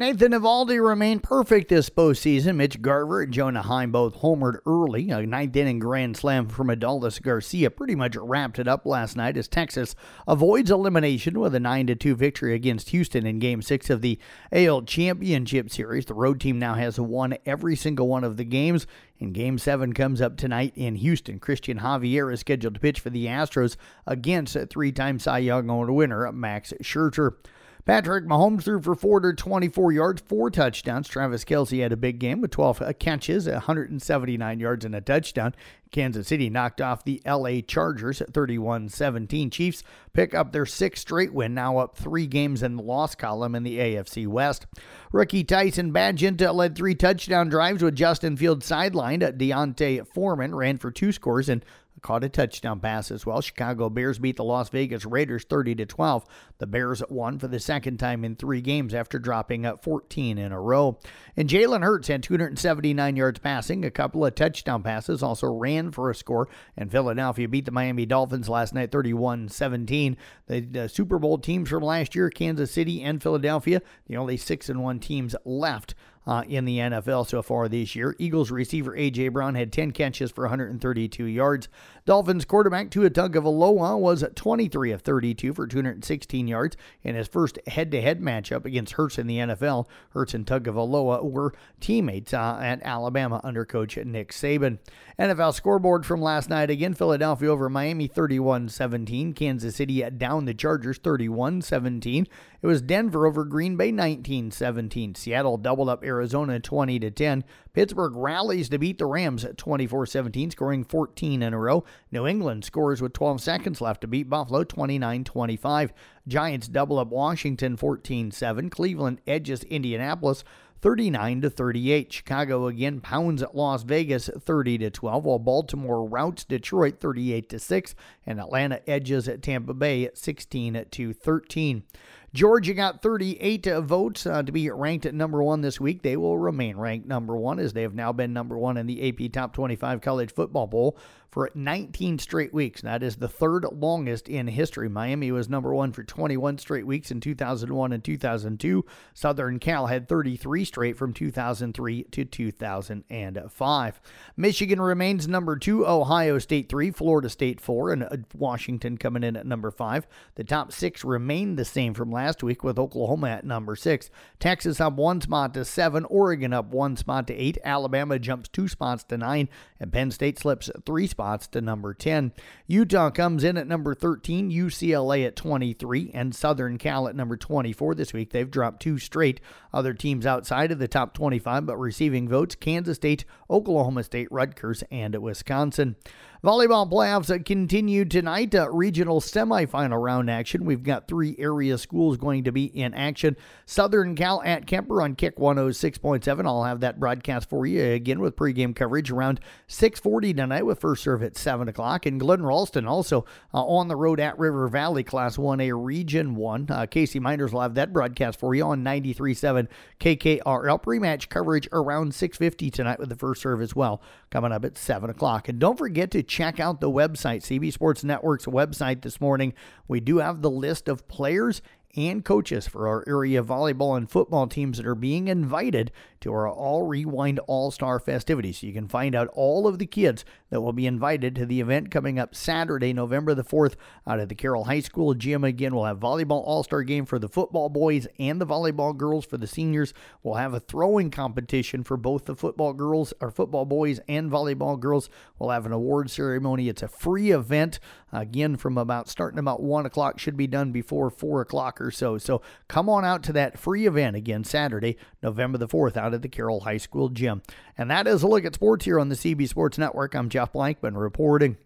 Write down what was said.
Nathan Eovaldi remained perfect this postseason. Mitch Garver and Jonah Heim both homered early. A ninth inning grand slam from Adolis Garcia pretty much wrapped it up last night as Texas avoids elimination with a 9 2 victory against Houston in Game 6 of the AL Championship Series. The road team now has won every single one of the games, and Game 7 comes up tonight in Houston. Cristian Javier is scheduled to pitch for the Astros against three time Cy Young Award winner Max Scherzer. Patrick Mahomes threw for 424 yards, four touchdowns. Travis Kelce had a big game with 12 uh, catches, 179 yards, and a touchdown. Kansas City knocked off the LA Chargers at 31 17. Chiefs pick up their sixth straight win, now up three games in the loss column in the AFC West. Rookie Tyson Bagent uh, led three touchdown drives with Justin Fields sidelined. Uh, D'Onta Foreman ran for two scores, and caught a touchdown pass as well. Chicago Bears beat the Las Vegas Raiders 30 to 12. The Bears won for the second time in 3 games after dropping up 14 in a row. And Jalen Hurts had 279 yards passing, a couple of touchdown passes, also ran for a score. And Philadelphia beat the Miami Dolphins last night 31-17. The, the Super Bowl teams from last year, Kansas City and Philadelphia, the only 6 and 1 teams left uh, in the NFL so far this year. Eagles receiver A.J. Brown had 10 catches for 132 yards. Dolphins quarterback Tua Tagovailoa was 23 of 32 for 216 yards in his first head-to-head matchup against Hurts in the NFL. Hurts and Tagovailoa were teammates uh, at Alabama under coach Nick Saban. NFL scoreboard from last night again Philadelphia over Miami 31 17. Kansas City down the Chargers 31 17. It was Denver over Green Bay 19 17. Seattle doubled up Arizona 20 10. Pittsburgh rallies to beat the Rams at 24 17, scoring 14 in a row. New England scores with 12 seconds left to beat Buffalo 29 25. Giants double up Washington 14 7. Cleveland edges Indianapolis 39 to 38. Chicago again pounds at Las Vegas 30 to 12, while Baltimore routs Detroit 38 to 6, and Atlanta edges at Tampa Bay 16 to 13. Georgia got 38 votes uh, to be ranked at number one this week. They will remain ranked number one as they have now been number one in the AP Top 25 College Football Poll for 19 straight weeks. That is the third longest in history. Miami was number one for 21 straight weeks in 2001 and 2002. Southern Cal had 33 straight from 2003 to 2005. Michigan remains number two, Ohio State three, Florida State four, and uh, Washington coming in at number five. The top six remain the same from last week with Oklahoma at number six. Texas up one spot to seven, Oregon up one spot to eight, Alabama jumps two spots to nine, and Penn State slips three spots to number 10. Utah comes in at number 13, UCLA at 23, and Southern Cal at number 24 this week. They've dropped two straight. Other teams outside of the top 25 but receiving votes Kansas State, Oklahoma State, Rutgers, and Wisconsin. Volleyball playoffs continue tonight. Regional semifinal round action. We've got three area schools going to be in action. Southern Cal at Kuemper on Kick 106.7. I'll have that broadcast for you again with pregame coverage around 6:40 tonight with first serve at 7 o'clock. And Glidden-Ralston also uh, on the road at River Valley Class 1A Region 1. Uh, Casey Miners will have that broadcast for you on 93.7 KKRL. Pre-match coverage around 6:50 tonight with the first serve as well coming up at 7 o'clock. And don't forget to check out the website, CB Sports Network's website this morning. We do have the list of players and coaches for our area volleyball and football teams that are being invited to our All Rewind All Star festivities. You can find out all of the kids that will be invited to the event coming up Saturday, November the 4th, out at the Carroll High School gym. Again, we'll have volleyball all star game for the football boys and the volleyball girls for the seniors. We'll have a throwing competition for both the football girls or football boys and volleyball girls. We'll have an award ceremony. It's a free event. Again, from about starting about 1 o'clock, should be done before 4 o'clock or so. So come on out to that free event again Saturday, November the 4th, out at the Carroll High School gym. And that is a look at sports here on the CB Sports Network. I'm Jeff Blankman reporting.